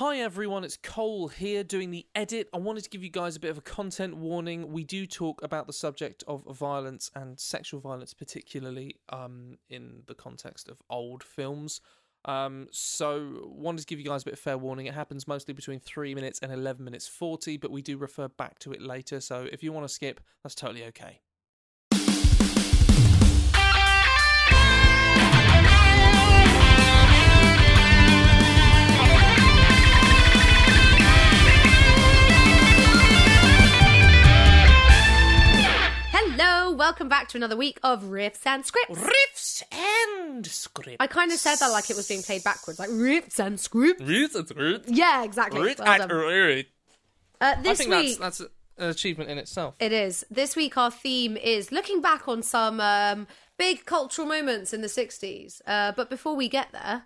Hi everyone, it's Cole here doing the edit. I wanted to give you guys a bit of a content warning. We do talk about the subject of violence and sexual violence, particularly um, in the context of old films. Um, so wanted to give you guys a bit of fair warning. It happens mostly between three minutes and eleven minutes forty, but we do refer back to it later. So if you want to skip, that's totally okay. Welcome back to another week of Riffs and Scripts. Riffs and scripts. I kind of said that like it was being played backwards, like Riffs and Scripts. Riffs and scripts. Yeah, exactly. Riffs Well and scripts. Uh, I this think week, that's that's an achievement in itself. it is. This week, our theme is looking back on some um, big cultural moments in the 60s. Uh, but before we get there,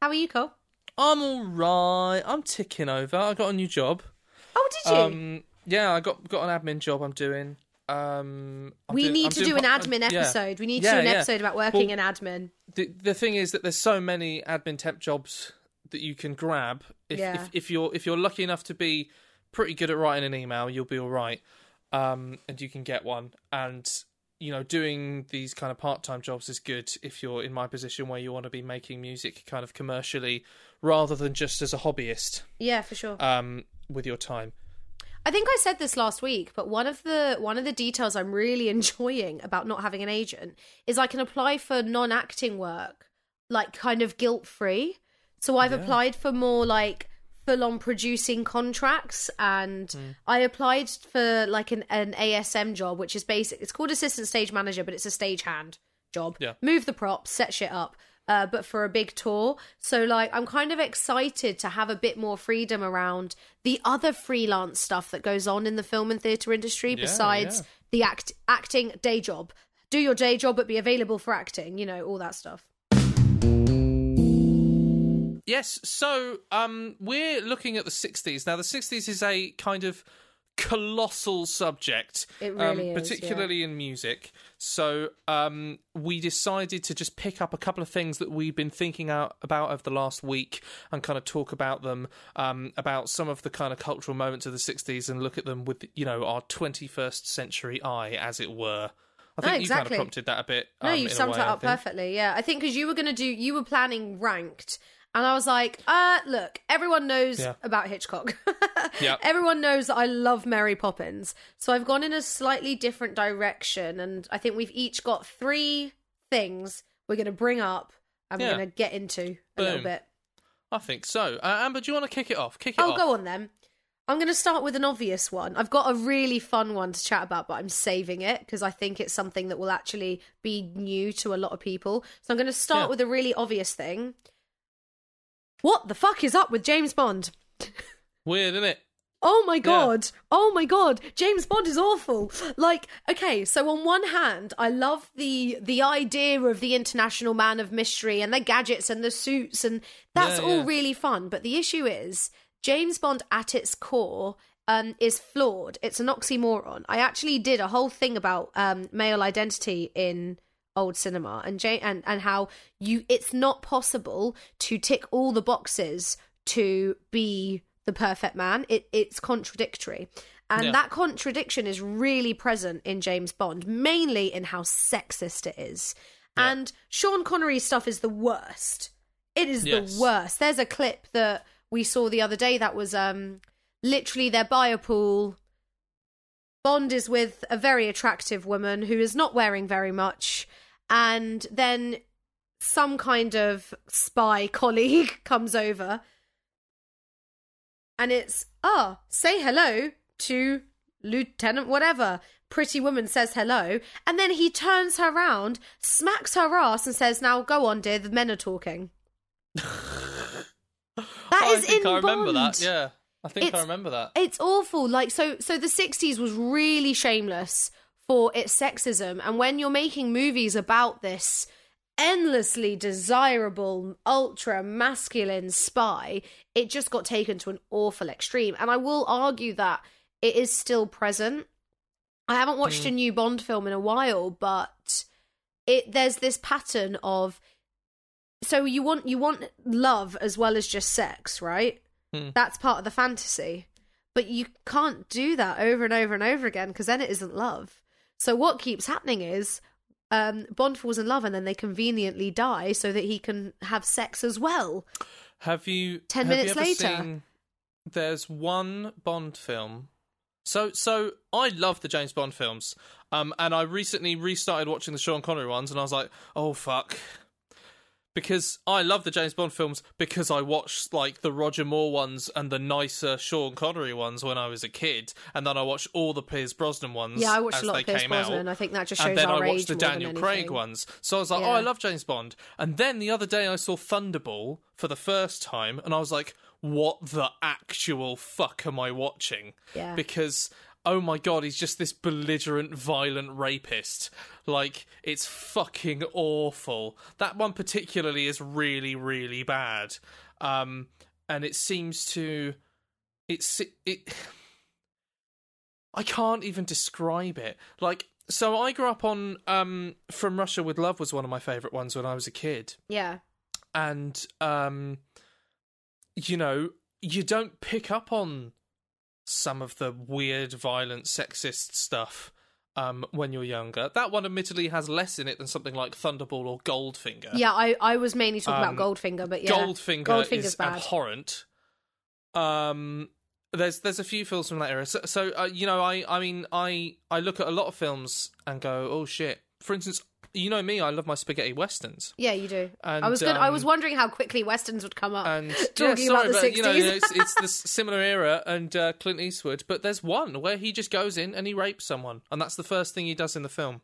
how are you, Cole? I'm all right. I'm ticking over. I got a new job. Oh, did you? Um, yeah, I got got an admin job. I'm doing. Um, we doing- need I'm to do an admin yeah. episode. We need to Yeah, do an yeah. episode about working Well- in admin. The the thing is that there's so many admin temp jobs that you can grab. If Yeah. if, if you're if you're lucky enough to be pretty good at writing an email, you'll be all right. Um, and you can get one. And you know, doing these kind of part time jobs is good if you're in my position where you want to be making music kind of commercially rather than just as a hobbyist. Yeah, for sure. Um, with your time. I think I said this last week, but one of the one of the details I'm really enjoying about not having an agent is I can apply for non-acting work like kind of guilt-free. So I've Yeah. applied for more like full-on producing contracts and Hmm. I applied for like an, an ASM job which is basic it's called assistant stage manager but it's a stagehand job. Yeah. Move the props, set shit up. Uh, but for a big tour. So, like, I'm kind of excited to have a bit more freedom around the other freelance stuff that goes on in the film and theatre industry besides yeah. the act acting day job. Do your day job, but be available for acting, you know, all that stuff. Yes, so um, we're looking at the 60s. Now, the 60s is a kind of colossal subject, It um, really is, particularly in music. So um, we decided to just pick up a couple of things that we've been thinking out about over the last week and kind of talk about them, um, about some of the kind of cultural moments of the 60s and look at them with, you know, our 21st century eye, as it were. I think you kind of prompted that a bit. No, um, you summed way, that up perfectly. Yeah, I think because you were going to do, you were planning ranked. And I was like, uh, look, everyone knows Yeah. about Hitchcock. Yeah. Everyone knows that I love Mary Poppins. So I've gone in a slightly different direction. And I think we've each got three things we're going to bring up and Yeah. we're going to get into a little bit. I think so. Uh, Amber, do you want to kick it off? Kick it Oh, off. go on then. I'm going to start with an obvious one. I've got a really fun one to chat about, but I'm saving it because I think it's something that will actually be new to a lot of people. So I'm going to start Yeah. with a really obvious thing. What the fuck is up with James Bond? Weird, isn't it? Oh my god. Oh my god. James Bond is awful. Like, okay, so on one hand, I love the the idea of the international man of mystery and the gadgets and the suits and that's Yeah, all yeah. really fun, but the issue is James Bond at its core um, is flawed. It's an oxymoron. I actually did a whole thing about um, male identity in old cinema and Ja- and and how you it's not possible to tick all the boxes to be the perfect man. It it's contradictory. And Yeah. that contradiction is really present in James Bond, mainly in how sexist it is. And Sean Connery's stuff is the worst. It is Yes. the worst. There's a clip that we saw the other day that was um literally they're by a pool. Bond is with a very attractive woman who is not wearing very much, and then some kind of spy colleague comes over, and it's ah, say hello to Lieutenant whatever. Pretty woman says hello, and then he turns her round, smacks her ass, and says, "Now go on, dear. The men are talking." That I is think in I remember Bond. that. Yeah, I think I It's- remember that. It's awful. Like so so the 60s was really shameless for its sexism and when you're making movies about this endlessly desirable ultra masculine spy, it just got taken to an awful extreme. And I will argue that it is still present. I haven't watched a new Bond film in a while, but it there's this pattern of so you want you want love as well as just sex, right? Hmm. That's part of the fantasy. But you can't do that over and over and over again because then it isn't love. So what keeps happening is um, Bond falls in love and then they conveniently die so that he can have sex as well. Have you? 10 have you minutes ever later. Seen, there's one Bond film. So, so I love the James Bond films, um, and I recently restarted watching the Sean Connery ones, and I was like, oh fuck, because I love the James Bond films because I watched like the Roger Moore ones and the nicer Sean Connery ones when I was a kid, and then I watched all the Pierce Brosnan ones. Yeah, I watched as a lot they of came Brosnan. out. I think that just shows and then our I watched the Daniel Craig ones. So I was like, oh, I love James Bond. And then the other day I saw Thunderball for the first time, and I was like, what the actual fuck am I watching? Yeah. Because oh my god, he's just this belligerent, violent rapist. Like it's fucking awful. That one particularly is really, really bad. Um, and it seems to, it's it. I can't even describe it. Like, so I grew up on um, From Russia with Love was one of my favorite ones when I was a kid, Yeah. and um, you know, you don't pick up on some of the weird, violent, sexist stuff um, when you're younger. That one, admittedly, has less in it than something like Thunderball or Goldfinger. Yeah, I, I was mainly talking Um, about Goldfinger, but yeah. Goldfinger Goldfinger's is bad. abhorrent. Um, there's there's a few films from that era. So, so uh, you know, I I mean, I I look at a lot of films and go, oh shit. For instance, you know me, I love my spaghetti westerns. Yeah, you do. And, I was good. I was um, wondering how quickly westerns would come up. And Talking yeah, about the but, you know, 60s. it's, it's this similar era and uh, Clint Eastwood. But there's one where he just goes in and he rapes someone, and that's the first thing he does in the film.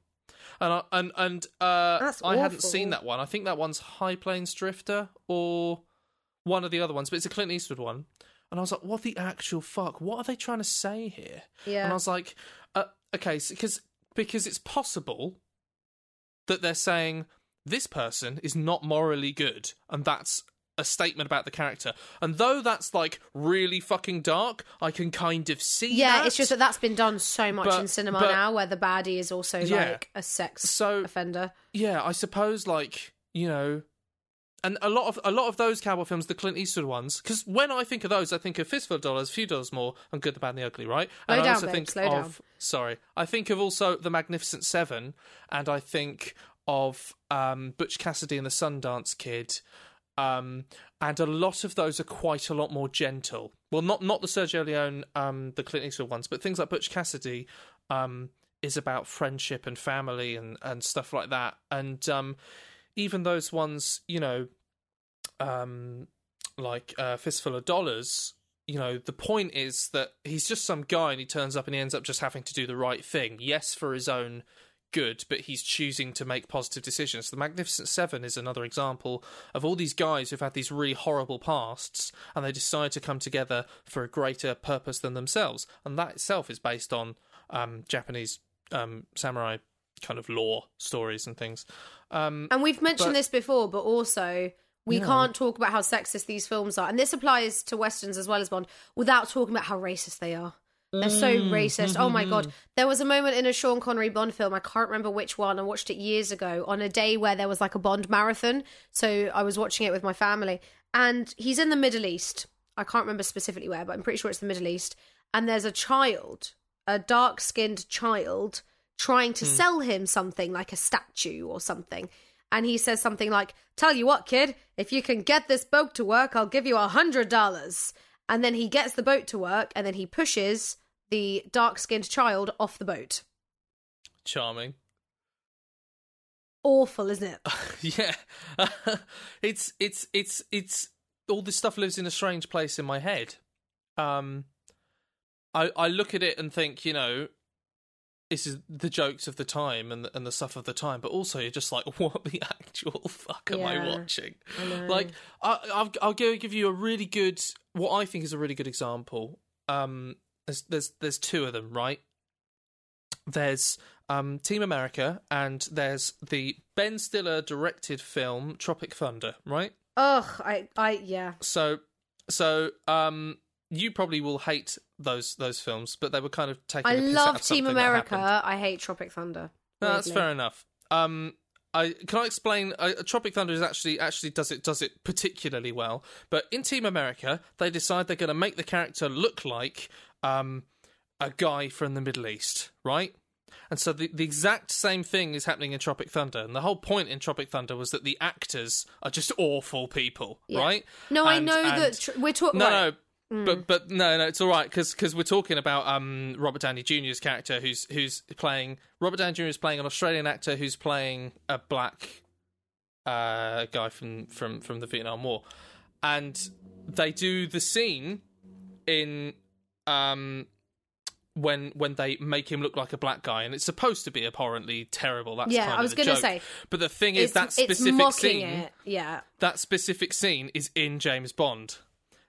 And I, and and uh, That's I hadn't seen that one. I think that one's High Plains Drifter or one of the other ones, but it's a Clint Eastwood one. And I was like, what the actual fuck? What are they trying to say here? yeah. And I was like, uh, okay, because because it's possible that they're saying this person is not morally good, and that's a statement about the character. And though that's like really fucking dark, I can kind of see. yeah, that. it's just that that's been done so much But- in cinema but- now, where the baddie is also Yeah. like a sex So- offender. yeah, I suppose like you know. And a lot of a lot of those cowboy films, the Clint Eastwood ones, because when I think of those, I think of Fistful of Dollars, A Few Dollars More, and Good, the Bad, and the Ugly, right? Slow and I down, also babe, think slow of down. sorry, I think of also The Magnificent Seven, and I think of um, Butch Cassidy and the Sundance Kid, um, and a lot of those are quite a lot more gentle. Well, not not the Sergio Leone, um, the Clint Eastwood ones, but things like Butch Cassidy um, is about friendship and family and and stuff like that, and um, even those ones, you know, um, like uh, Fistful of Dollars, you know, the point is that he's just some guy and he turns up and he ends up just having to do the right thing. Yes, for his own good, but he's choosing to make positive decisions. The Magnificent Seven is another example of all these guys who've had these really horrible pasts and they decide to come together for a greater purpose than themselves. And that itself is based on um, Japanese um, samurai kind of law stories and things. Um, And we've mentioned But- this before, but also we Yeah. can't talk about how sexist these films are, and this applies to westerns as well as Bond, without talking about how racist they are. They're so Mm. racist. Oh my Mm-hmm. god. There was a moment in a Sean Connery Bond film, I can't remember which one. I watched it years ago on a day where there was like a Bond marathon. So I was watching it with my family. And he's in the Middle East. I can't remember specifically where, but I'm pretty sure it's the Middle East. And there's a child, a dark skinned child, trying to sell him something like a statue or something. And he says something like, Tell you what, kid, if you can get this boat to work, I'll give you a hundred dollars. And then he gets the boat to work and then he pushes the dark skinned child off the boat. charming. Awful, isn't it? yeah it's it's it's it's all this stuff lives in a strange place in my head um i i look at it and think you know this is the jokes of the time and the, and the stuff of the time but also you're just like what the actual fuck am i watching I like I, I'll, I'll give you a really good what i think is a really good example um there's there's there's two of them right there's um, Team America, and there's the Ben Stiller directed film Tropic Thunder, right? Ugh, I, I, yeah. So, so um, you probably will hate those those films, but they were kind of taking. I the piss out love of Team America. I hate Tropic Thunder. No, that's fair enough. Um, I can I explain. Uh, Tropic Thunder is actually actually does it does it particularly well. But in Team America, they decide they're going to make the character look like um, a guy from the Middle East, right? And so the, the exact same thing is happening in Tropic Thunder. And the whole point in Tropic Thunder was that the actors are just awful people, Yeah. right? No, I know and- that tr- we're talking. no, right. no, but but no, no, it's all right because because we're talking about um Robert Downey Jr.'s character who's who's playing Robert Downey Jr. is playing an Australian actor who's playing a black uh guy from from from the Vietnam War, and they do the scene in um when when they make him look like a black guy and it's supposed to be abhorrently terrible that's Yeah, kind I was gonna joke. say, but the thing is that specific scene it. Yeah. that specific scene is in James Bond.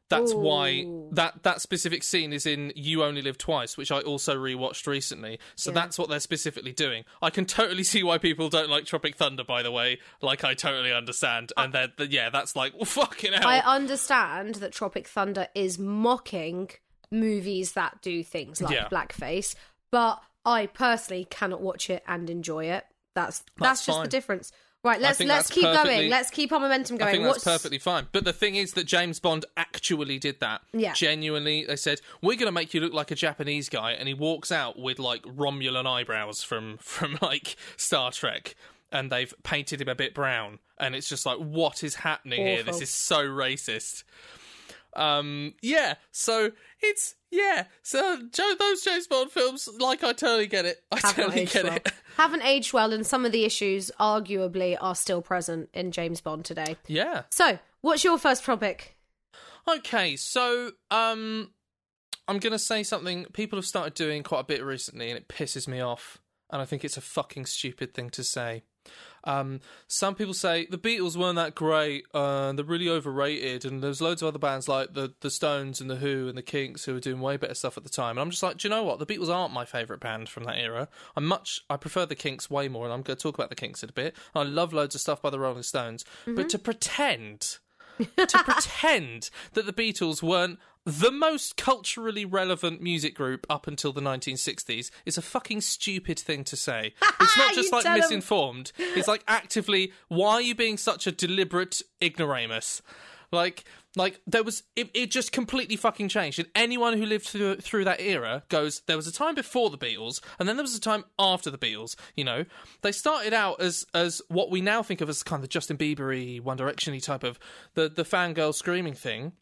That's why that that specific scene is in You Only Live Twice, which I also rewatched recently. So Yeah. that's what they're specifically doing. I can totally see why people don't like Tropic Thunder. By the way, like I totally understand. And then yeah, that's like well, fucking hell. I understand that Tropic Thunder is mocking movies that do things like Yeah. blackface, but I personally cannot watch it and enjoy it. That's that's, That's just the difference. Right, let's let's keep going. Let's keep our momentum going. I think that's What's perfectly fine. But the thing is that James Bond actually did that. Yeah. Genuinely, they said, We're gonna make you look like a Japanese guy and he walks out with like Romulan eyebrows from from like Star Trek. And they've painted him a bit brown. And it's just like, what is happening here? This is so racist. Um yeah, so it's yeah. So Joe those James Bond films, like I totally get it. I haven't totally get well. it. Haven't aged well, and some of the issues arguably are still present in James Bond today. Yeah. So, what's your first topic? Okay, so um, I'm gonna say something people have started doing quite a bit recently, and it pisses me off. And I think it's a fucking stupid thing to say. Um, some people say the Beatles weren't that great, uh, they're really overrated, and there's loads of other bands like the the Stones and the Who and the Kinks who were doing way better stuff at the time. And I'm just like, do you know what? The Beatles aren't my favourite band from that era. I'm much, I prefer the Kinks way more, and I'm going to talk about the Kinks in a bit. I love loads of stuff by the Rolling Stones, but to pretend to pretend that the Beatles weren't the most culturally relevant music group up until the 1960s is a fucking stupid thing to say. It's not just like misinformed. It's like actively, why are you being such a deliberate ignoramus? Like, like there was, it, it just completely fucking changed. And anyone who lived through through that era goes, there was a time before the Beatles, and then there was a time after the Beatles. You know, they started out as as what we now think of as kind of Justin Biebery, One Directiony type of the the fangirl screaming thing.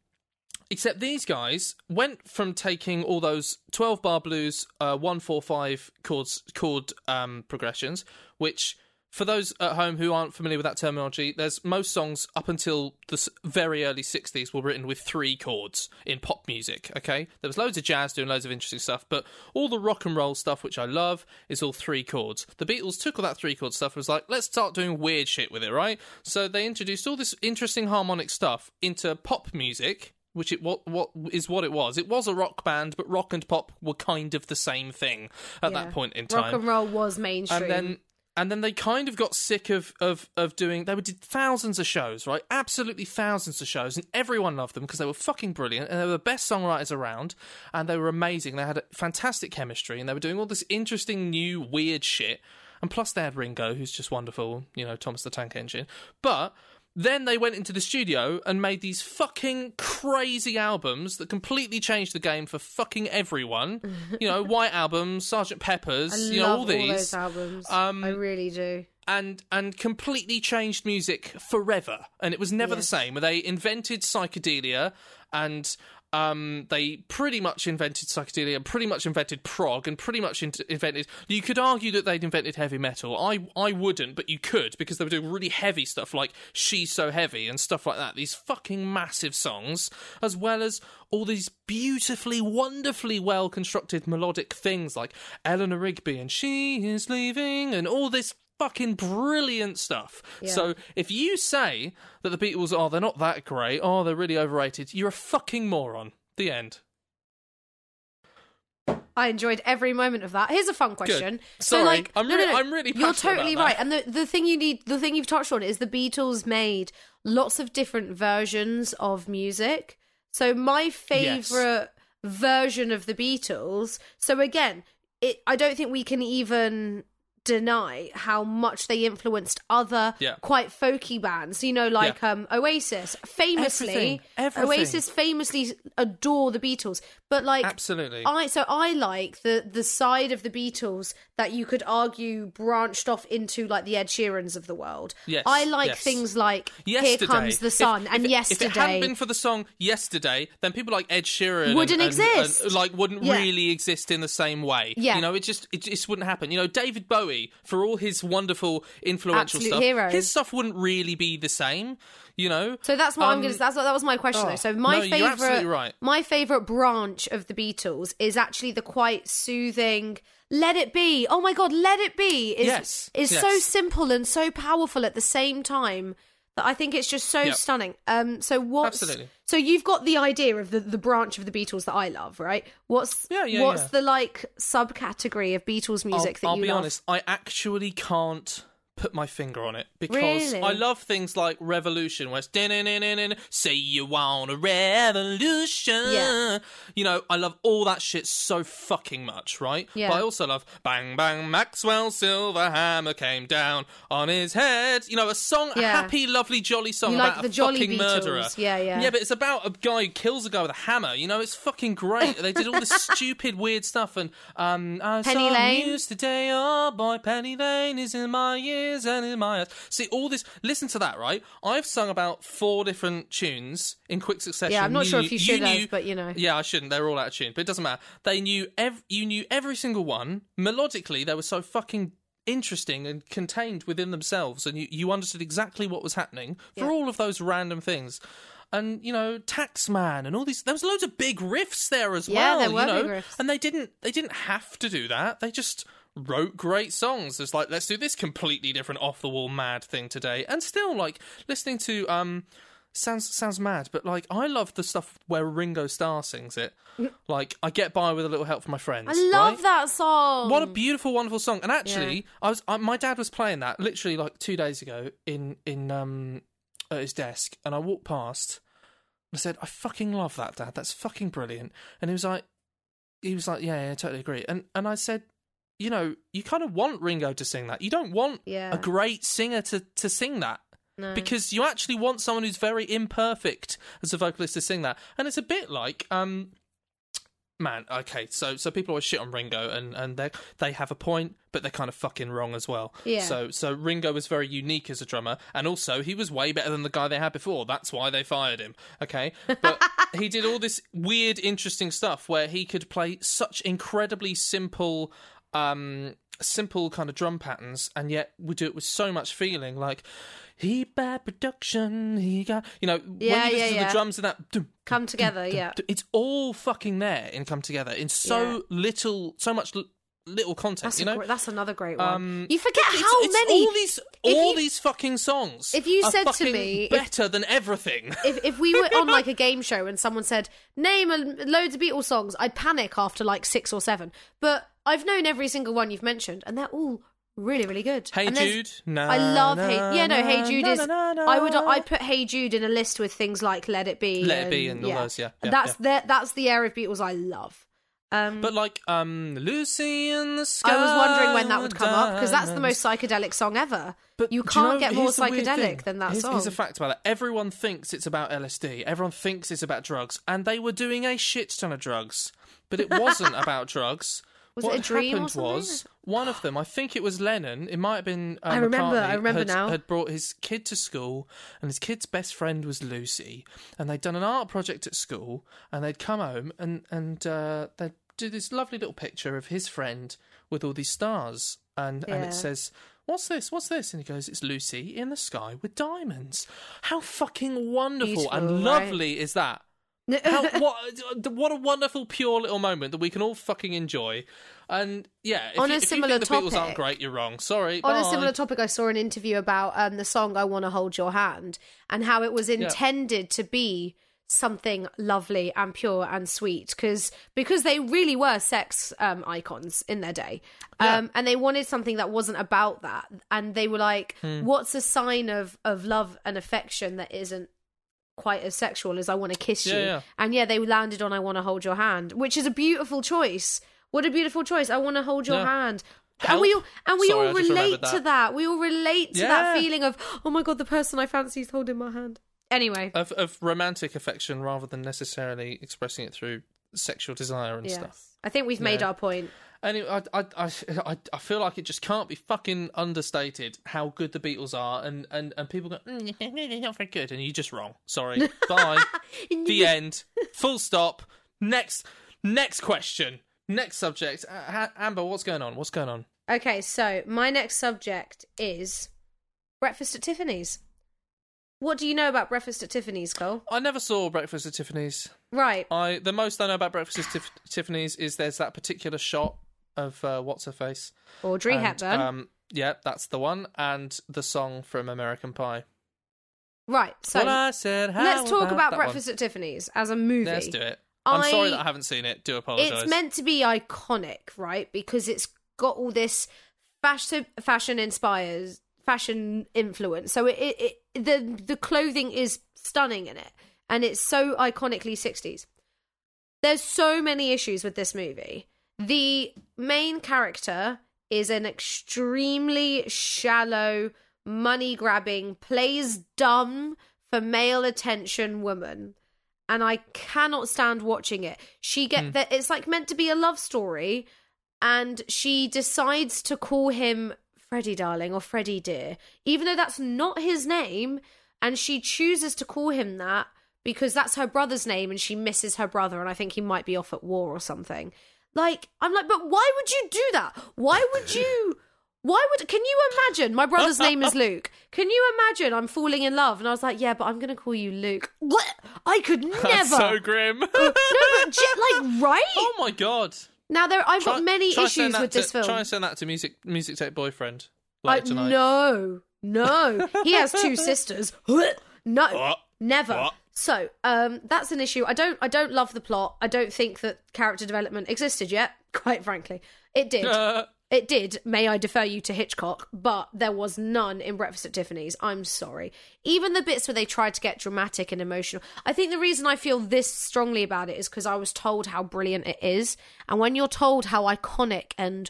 Except these guys went from taking all those 12 bar blues, uh, 145 chords, chord um, progressions, which, for those at home who aren't familiar with that terminology, there's most songs up until the very early 60s were written with three chords in pop music, okay? There was loads of jazz doing loads of interesting stuff, but all the rock and roll stuff, which I love, is all three chords. The Beatles took all that three chord stuff and was like, let's start doing weird shit with it, right? So they introduced all this interesting harmonic stuff into pop music which it what what is what it was. It was a rock band, but rock and pop were kind of the same thing at Yeah. that point in time. Rock and roll was mainstream. and then and then they kind of got sick of of of doing. They did thousands of shows, right? Absolutely thousands of shows, and everyone loved them because they were fucking brilliant and they were the best songwriters around, and they were amazing. They had fantastic chemistry, and they were doing all this interesting new weird shit. And plus, they had Ringo, who's just wonderful, you know, Thomas the Tank Engine. But then they went into the studio and made these fucking crazy albums that completely changed the game for fucking everyone. you know, White Album, Sergeant Pepper's, I you know, all these those albums. Um, I really do. and and completely changed music forever. And it was never the same. They invented psychedelia and um, they pretty much invented psychedelia pretty much invented prog and pretty much in- invented. You could argue that they'd invented heavy metal. I I wouldn't, but you could because they were doing really heavy stuff like "She's So Heavy" and stuff like that. These fucking massive songs, as well as all these beautifully, wonderfully well constructed melodic things like Eleanor Rigby and "She Is Leaving" and all this fucking brilliant stuff. Yeah. So if you say that the Beatles are they're not that great, oh they're really overrated, you're a fucking moron. The end. I enjoyed every moment of that. Here's a fun question. So, Sorry, like, I'm no, really- no, no. I'm really You're totally right. And the the thing you need, the thing you've touched on is the Beatles made lots of different versions of music. So my favorite version of the Beatles. So again, it. I don't think we can even deny how much they influenced other Yeah. quite folky bands. You know, like Yeah. um, Oasis. Famously, Everything, everything. Oasis famously adore the Beatles. But like, Absolutely. I so I like the the side of the Beatles that you could argue branched off into like the Ed Sheerans of the world. Yes, I like yes. things like Yesterday. Here Comes the Sun if, and it- Yesterday. If it hadn't been for the song Yesterday, then people like Ed Sheeran Wouldn't and, and- exist. and, like wouldn't Yeah. really exist in the same way. Yeah. You know, it just it just wouldn't happen. You know, David Bowie, for all his wonderful influential Absolute stuff, hero. his stuff wouldn't really be the same. You know. So that's what I'm Um, gonna. That's what, that was my question oh, though. So my no, favorite, right. my favorite branch of the Beatles is actually the quite soothing. Let it be. Oh my god, let it be is Yes, is yes. so simple and so powerful at the same time that I think it's just so Yep. stunning. Um, so what's Absolutely. so you've got the idea of the the branch of the Beatles that I love, right? What's Yeah, yeah, what's yeah. the like subcategory of Beatles music I'll, that I'll you be love? honest, I actually can't put my finger on it because Really? I love things like Revolution, where it's "Din-din-din-din-din, say you want a revolution. Yeah. You know, I love all that shit so fucking much, right? Yeah. But I also love Bang Bang Maxwell Silver Hammer came down on his head. You know, a song, a happy, lovely, jolly song You about like the a Jolly fucking Beatles. murderer. Yeah, yeah. Yeah, but it's about a guy who kills a guy with a hammer. You know, it's fucking great. they did all this stupid, weird stuff. And um, I Penny saw Lane? news today. Oh boy, Penny Lane is in my ears and in my eyes. See all this. Listen to that, right? I've sung about four different tunes in quick succession. Yeah, I'm not sure if you should have, knew- but you know. Yeah, I shouldn't. They're all out of tune, but it doesn't matter. They knew ev- You knew every single one melodically. They were so fucking interesting and contained within themselves, and you, you understood exactly what was happening for Yeah. all of those random things. And you know, Taxman and all these. There was loads of big riffs there as Yeah, well. there were you know? big riffs. and they didn't. They didn't have to do that. They just wrote great songs. It's like let's do this completely different, off the wall, mad thing today. And still, like listening to um, sounds sounds mad, but like I love the stuff where Ringo Starr sings it. Like I get by with a little help from my friends. I love right? that song. What a beautiful, wonderful song! And actually, I was I, my dad was playing that literally like two days ago in in um at his desk, and I walked past. And I said, "I fucking love that, Dad. That's fucking brilliant." And he was like, "He was like, yeah, yeah, I totally agree." And and I said, "You know, you kind of want Ringo to sing that. You don't want Yeah. a great singer to to sing that." No. Because you actually want someone who's very imperfect as a vocalist to sing that, and it's a bit like um, man, okay, so so people always shit on Ringo, and and they they have a point, but they're kind of fucking wrong as well. Yeah. So so Ringo was very unique as a drummer, and also he was way better than the guy they had before. That's why they fired him. Okay, but he did all this weird, interesting stuff where he could play such incredibly simple. Um simple kind of drum patterns and yet we do it with so much feeling like he bad production he got you know when Yeah, you listen yeah, to yeah. the drums and that dum, Come together, yeah. it's all fucking there in come together in so little so much l- little content That's, you know that's another great one. Um, you forget it's, how it's many. all these all you- these fucking songs if you are said to me- if- better than everything if if we were on like a game show and someone said name a, loads of Beatles songs, I'd panic after like six or seven. But I've known every single one you've mentioned, and they're all really, really good. hey And jude no I love Hey. Yeah, no, Hey Jude is. I would. I'd put Hey Jude in a list with things like Let It Be. Let It Be and all those, yeah, yeah, that's the that's the era of Beatles I love. Um, but like um lucy in the sky I was wondering when that would come up because that's the most psychedelic song ever. But you can't know- get more here's the weird psychedelic than that here's, song. Here's a fact about it. Everyone thinks it's about LSD. Everyone thinks it's about drugs, and they were doing a shit ton of drugs, but it wasn't about drugs. Was what it a dream happened was one of them. I think it was Lennon. It might have been. Uh, I remember, McCartney, I remember had, now. Had brought his kid to school, and his kid's best friend was Lucy, and they'd done an art project at school, and they'd come home and and uh, they'd do this lovely little picture of his friend with all these stars, and and it says. What's this? What's this? And he goes, It's Lucy in the sky with diamonds. How fucking wonderful Beautiful, and right? lovely is that? How, what, what a wonderful, pure little moment that we can all fucking enjoy. And yeah, if On you, a you similar think the Beatles aren't topic- great, you're wrong. Sorry. On a similar topic, I saw an interview about um, the song "I Want to Hold Your Hand" and how it was intended to be something lovely and pure and sweet because because they really were sex um, icons in their day, Yeah. um, and they wanted something that wasn't about that, and they were like, Hmm. "What's a sign of of love and affection that isn't?" Quite as sexual as I want to kiss Yeah, you, yeah. and yeah, they landed on "I want to hold your hand," which is a beautiful choice. What a beautiful choice! I want to hold your Yeah. hand. And we all, and we Sorry, all relate remembered to that. We all relate to that feeling of, oh my god, the person I fancy is holding my hand. Anyway, of of romantic affection rather than necessarily expressing it through sexual desire and yes. stuff. I think we've made our point. Anyway, I, I, I, I, I feel like it just can't be fucking understated how good the Beatles are, and, and, and people go, mm, they're not very good, and you're just wrong. Sorry. Bye. the end. Full stop. Next, next question. Next subject. Uh, Amber, what's going on? What's going on? Okay, so my next subject is Breakfast at Tiffany's. What do you know about Breakfast at Tiffany's, Cole? I never saw Breakfast at Tiffany's. Right. I the most I know about Breakfast at Tif- Tiffany's is there's that particular shot of uh, what's her face. Audrey And, Hepburn. Um, yeah, that's the one, and the song from American Pie. right. So I said. Let's talk about Breakfast at Tiffany's as a movie. Let's do it. I'm I- sorry that I haven't seen it. Do apologise. It's meant to be iconic, right? Because it's got all this fashion fashion inspires fashion influence. So it, it, it the the clothing is stunning in it and it's so iconically 60s. There's so many issues with this movie. The main character is an extremely shallow, money grabbing, plays dumb for male attention woman. And I cannot stand watching it. She get hmm. that it's like meant to be a love story, and she decides to call him Freddie darling or Freddie dear, even though that's not his name, and she chooses to call him that because that's her brother's name and she misses her brother and I think he might be off at war or something. Like I'm like, but why would you do that? Why would you why would can you imagine my brother's name is Luke? Can you imagine I'm falling in love and I was like, yeah, but I'm gonna call you Luke. What? I could never. That's so grim. no, but j- like right oh my god. now there I've Try- got many issues with to, this film. Try and send that to music music tech boyfriend Like, tonight. no, no. He has two sisters. No, What? never. What? So, um, that's an issue. I don't, I don't love the plot. I don't think that character development existed yet. Quite frankly, it did. Uh, It did. May I defer you to Hitchcock? But there was none in Breakfast at Tiffany's. I'm sorry. Even the bits where they tried to get dramatic and emotional. I think the reason I feel this strongly about it is because I was told how brilliant it is, and when you're told how iconic and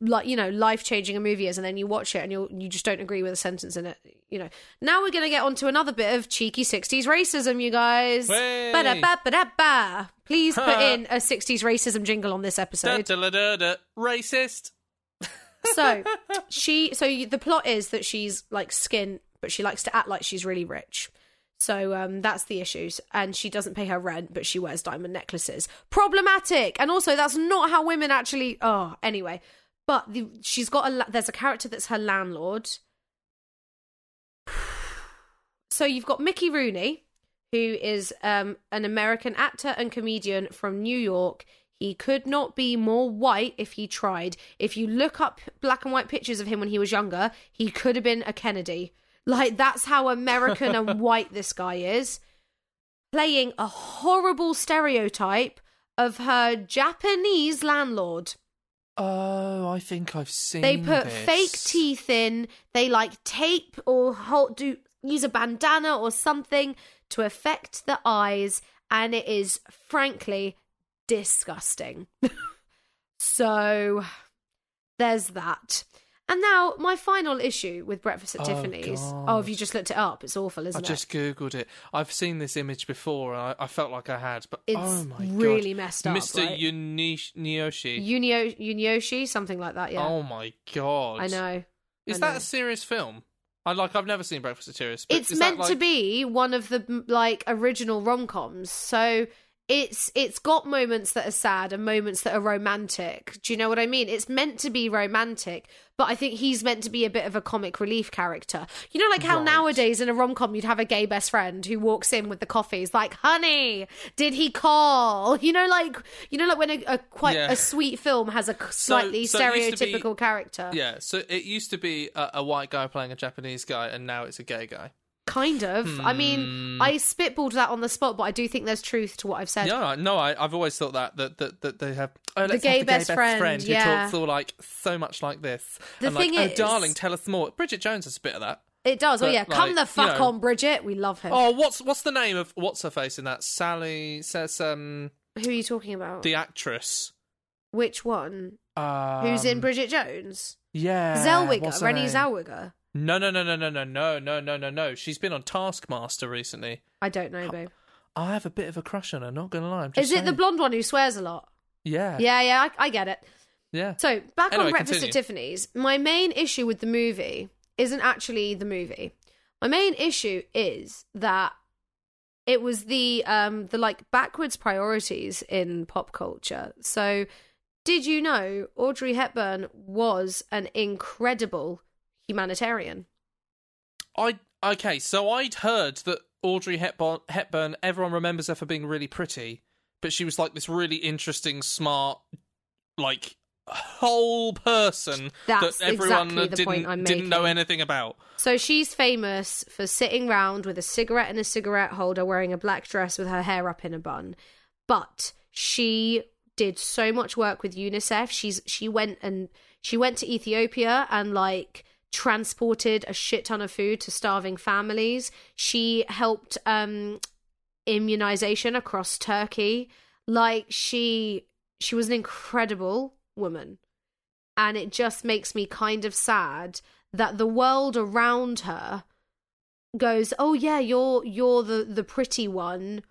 like you know life changing a movie is, and then you watch it and you you just don't agree with a sentence in it. You know. Now we're gonna get on to another bit of cheeky '60s racism, you guys. Ba-da-ba-ba-da-ba. Please put in a '60s racism jingle on this episode. Racist. so she so the plot is that she's like skin but she likes to act like she's really rich so um that's the issues and she doesn't pay her rent but she wears diamond necklaces problematic and also that's not how women actually oh anyway but the, she's got a there's a character that's her landlord so you've got mickey rooney who is um an american actor and comedian from new york he could not be more white if he tried. If you look up black and white pictures of him when he was younger, he could have been a Kennedy. Like, that's how American and white this guy is. Playing a horrible stereotype of her Japanese landlord. Oh, I think I've seen. They put this. fake teeth in. They like tape or hold, do use a bandana or something to affect the eyes, and it is frankly disgusting. so there's that. And now my final issue with Breakfast at Oh, Tiffany's. Oh, god. Oh, have you just looked it up? It's awful, I isn't it? I just googled it. I've seen this image before, and I, I felt like I had, but? It's oh my really god, messed up. Mr. right? Nyoshi. Unio Yunioshi, something like that. Yeah, Oh my god, I know. Is I that know. a serious film? I like. I've never seen Breakfast at Tiffany's. it's meant to be one of the like original rom-coms so it's it's got moments that are sad and moments that are romantic do you know what i mean it's meant to be romantic but i think he's meant to be a bit of a comic relief character you know like how Right. nowadays in a rom-com you'd have a gay best friend who walks in with the coffees like honey did he call you know like you know like when a, a quite Yeah. a sweet film has a slightly so used to be- stereotypical character Yeah, so it used to be a, a white guy playing a Japanese guy, and now it's a gay guy. Kind of. I mean, Hmm. I spitballed that on the spot, but I do think there's truth to what I've said. Yeah, no, I, I've always thought that that that, that they have oh, let's gay have the best gay friend, best friend who yeah. talks all like so much like this. The and thing like, is- oh darling, tell us more. Bridget Jones has a bit of that. It does. oh But, yeah, come like, the you fuck know- on, Bridget. We love her. Oh, what's what's the name of what's her face in that? Sally says um Who are you talking about? the actress Which one? Um, Who's in Bridget Jones? Yeah, Zellweger, what's her Renée name? Zellweger. No, no, no, no, no, no, no, no, no, no, no. She's been on Taskmaster recently. I don't know, babe. I have a bit of a crush on her. Not gonna lie. I'm just Is it the blonde one who swears a lot? Yeah, Yeah, yeah, I, I get it. yeah. So back Anyway, on Breakfast continue. at Tiffany's, my main issue with the movie isn't actually the movie. My main issue is that it was the um the like backwards priorities in pop culture. So did you know Audrey Hepburn was an incredible humanitarian? I okay. So I'd heard that Audrey Hepburn, Hepburn. Everyone remembers her for being really pretty, but she was like this really interesting, smart, like whole person That's that everyone exactly didn't didn't know anything about. So she's famous for sitting round with a cigarette in a cigarette holder, wearing a black dress with her hair up in a bun. But she did so much work with UNICEF. She's she went and she went to Ethiopia and like transported a shit ton of food to starving families. She helped um immunization across Turkey. Like she she was an incredible woman. And it just makes me kind of sad that the world around her goes, "Oh yeah, you're you're the the pretty one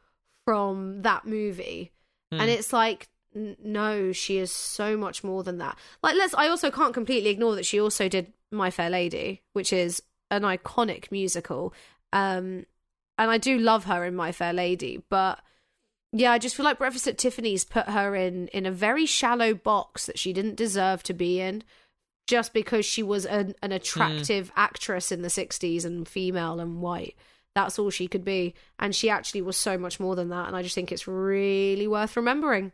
from that movie." Hmm. And it's like no, she is so much more than that. Like let's I also can't completely ignore that she also did My Fair Lady, which is an iconic musical. Um and I do love her in My Fair Lady, but yeah, I just feel like Breakfast at Tiffany's put her in in a very shallow box that she didn't deserve to be in, just because she was an, an attractive actress in the '60s and female and white. That's all she could be, and she actually was so much more than that. And I just think it's really worth remembering.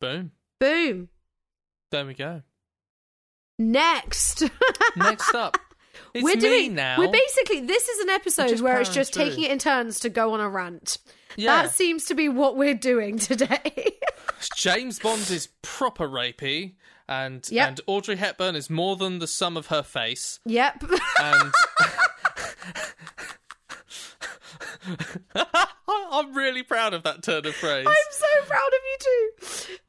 Boom. Boom. There we go. Next, Next up, it's we're doing now. We're basically this is an episode where it's just through. taking it in turns to go on a rant. yeah, That seems to be what we're doing today. James Bond is proper rapey, and Yep. and Audrey Hepburn is more than the sum of her face, yep. and. I'm really proud of that turn of phrase. I'm so proud of you too.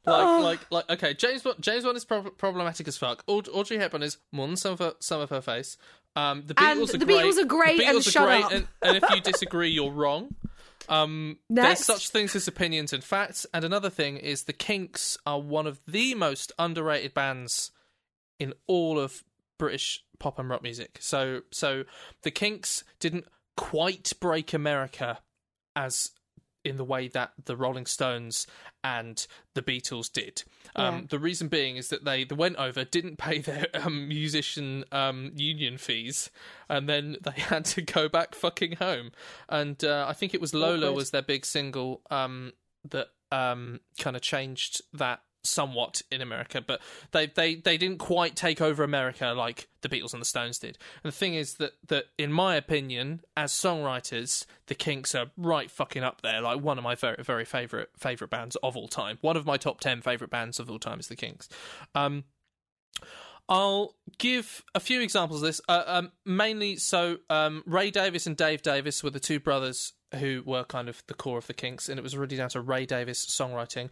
Like, Oh. like, like. Okay, James Bond. James Bond is prob- problematic as fuck. Aud- Audrey Hepburn is more than some of her, some of her face. Um, the And Beatles are the great. Beatles are great, The and Beatles are shut great, up. And, and if you disagree, you're wrong. Um, there's such things as opinions and facts. And another thing is the Kinks are one of the most underrated bands in all of British pop and rock music. So, so the Kinks didn't quite break America as in the way that the Rolling Stones and the Beatles did. Um, Yeah. The reason being is that they, they went over, didn't pay their um, musician um, union fees, and then they had to go back fucking home. And uh, I think it was Lola Awkward. was their big single um, that um, kind of changed that somewhat in America, but they, they they didn't quite take over America like the Beatles and the Stones did. And the thing is that that in my opinion, as songwriters, the Kinks are right fucking up there. Like one of my very very favorite favorite bands of all time. One of my top ten favorite bands of all time is the Kinks. Um, I'll give a few examples of this. Uh, um, mainly, so um, Ray Davies and Dave Davies were the two brothers who were kind of the core of the Kinks, and it was really down to Ray Davies songwriting.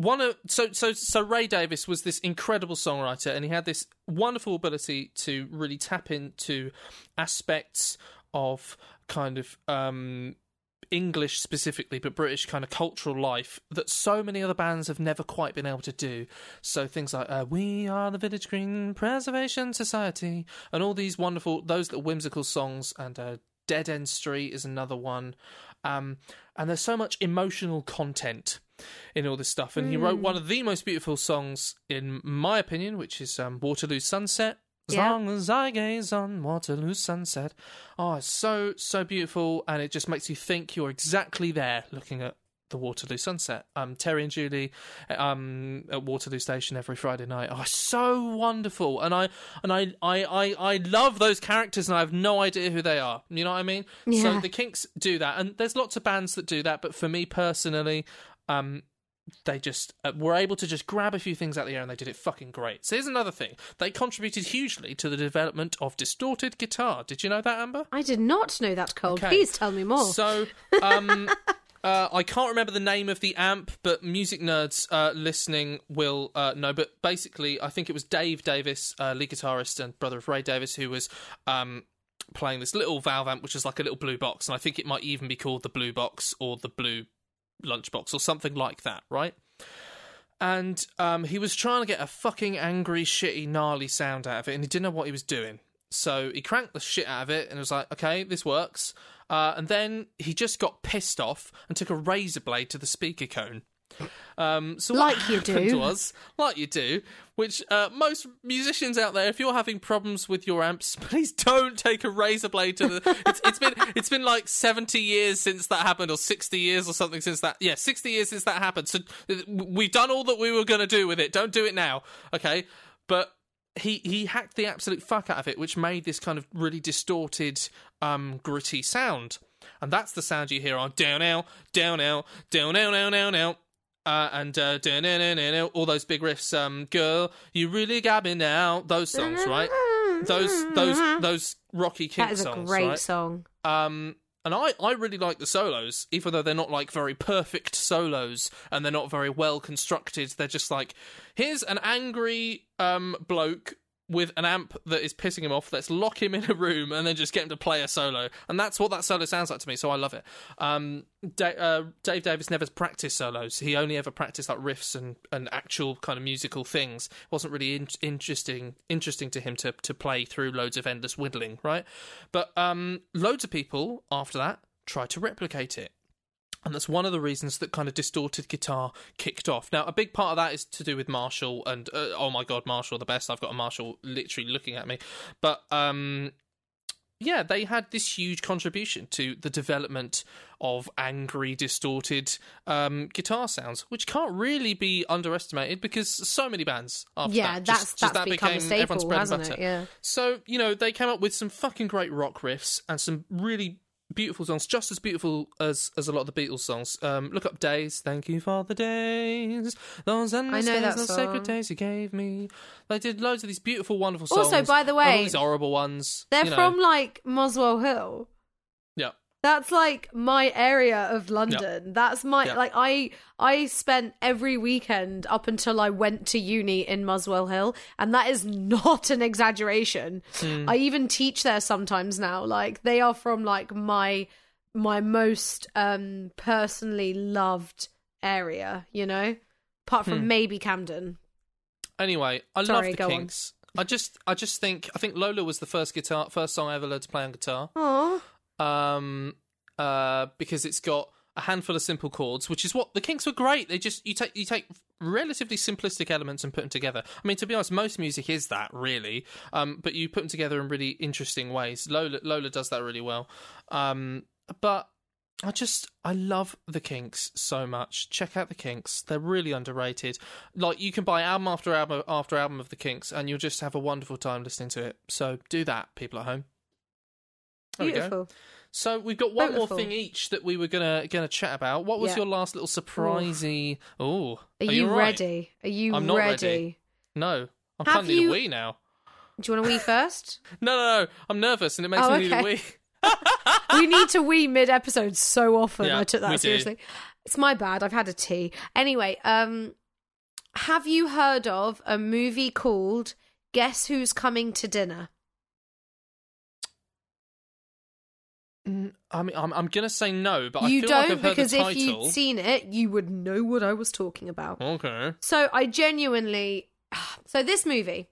One of so so so Ray Davies was this incredible songwriter, and he had this wonderful ability to really tap into aspects of kind of um, English specifically, but British kind of cultural life that so many other bands have never quite been able to do. So things like uh, "We Are the Village Green Preservation Society" and all these wonderful, those little whimsical songs, and uh, "Dead End Street" is another one. Um, and there's so much emotional content in all this stuff. And he wrote one of the most beautiful songs, in my opinion, which is um, Waterloo Sunset. As Yeah. long as I gaze on Waterloo Sunset. Oh, it's so, so beautiful. And it just makes you think you're exactly there looking at the Waterloo Sunset. Um, Terry and Julie um, at Waterloo Station every Friday night. Oh, so wonderful. And I and I, I, I, I love those characters and I have no idea who they are. You know what I mean? Yeah. So the Kinks do that. And there's lots of bands that do that. But for me personally, um, they just uh, were able to just grab a few things out of the air and they did it fucking great. So here's another thing. They contributed hugely to the development of distorted guitar. Did you know that, Amber? I did not know that, Cole. Okay. Please tell me more. So, um, Uh, I can't remember the name of the amp, but music nerds uh, listening will uh, know. But basically, I think it was Dave Davies, uh, lead guitarist and brother of Ray Davies, who was um, playing this little valve amp, which is like a little blue box, and I think it might even be called the blue box or the blue lunchbox or something like that, right? And um, he was trying to get a fucking angry, shitty, gnarly sound out of it, and he didn't know what he was doing. So he cranked the shit out of it and was like, okay, this works. Uh, and then he just got pissed off and took a razor blade to the speaker cone. Um, so what Like you do. was, like you do, which uh, most musicians out there, if you're having problems with your amps, please don't take a razor blade to the. It's, it's been it's been like seventy years since that happened, or sixty years or something since that. Yeah, sixty years since that happened. So we've done all that we were going to do with it. Don't do it now, okay? But he he hacked the absolute fuck out of it, which made this kind of really distorted, um, gritty sound. And that's the sound you hear on down out, down out, down out, down out, out. Uh, and uh, all those big riffs, um, girl, you really got me now. Those songs, right? Those, those, those rocky Kink That is a great right? song. Um, and I, I really like the solos, even though they're not like very perfect solos and they're not very well constructed. They're just like, here's an angry um bloke with an amp that is pissing him off. Let's lock him in a room and then just get him to play a solo. And that's what that solo sounds like to me. So I love it. Um, Da- uh, Dave Davies never practiced solos. He only ever practiced like riffs and, and actual kind of musical things. It wasn't really in- interesting interesting to him to to play through loads of endless whittling, right? But um, loads of people after that tried to replicate it. And that's one of the reasons that kind of distorted guitar kicked off. Now, a big part of that is to do with Marshall, and uh, oh my god, Marshall, the best. I've got a Marshall literally looking at me. But um, yeah, they had this huge contribution to the development of angry, distorted um, guitar sounds, which can't really be underestimated because so many bands after Yeah, that. that's just, just that a became everyone's bread and butter. it? Yeah. So, you know, they came up with some fucking great rock riffs and some really beautiful songs, just as beautiful as as a lot of the Beatles songs. Um, look up Days, thank you for the days, those endless know days, those sacred days you gave me. They did loads of these beautiful, wonderful songs. Also, by the and all these horrible ones. They're you know. from like Muswell Hill. That's like my area of London. That's my Yeah. like I I spent every weekend up until I went to uni in Muswell Hill, and that is not an exaggeration. Hmm. I even teach there sometimes now. Like they are from like my my most um personally loved area, you know? Apart from Hmm. maybe Camden. Anyway, I Sorry, love the go on. I just, I just think, I think Lola was the first guitar, first song I ever learned to play on guitar. Oh. Um, uh, because it's got a handful of simple chords, which is what the Kinks were great. They just you take you take relatively simplistic elements and put them together. I mean, to be honest, most music is that really, um, but you put them together in really interesting ways. Lola Lola does that really well, um, but. I just I love the Kinks so much. Check out the Kinks; they're really underrated. Like you can buy album after album after album of the Kinks, and you'll just have a wonderful time listening to it. So do that, people at home. There we. Beautiful. So we've got one Beautiful. more thing each that we were gonna gonna chat about. What was Yeah. your last little surprisey? Oh, Are, you, all right? ready? Are you I'm not ready? ready. No, I Have need you- a wee now. Do you want to wee first? No, no, no. I'm nervous and it makes Oh, me need a wee. we need to wee mid episode so often. Yeah, I took we that do. seriously. It's my bad. I've had a tea. Anyway, um, have you heard of a movie called Guess Who's Coming to Dinner? I mean, I'm, I'm gonna say no, but I you feel don't like I've heard because if you'd seen it, you would know what I was talking about. Okay. So I genuinely. So this movie,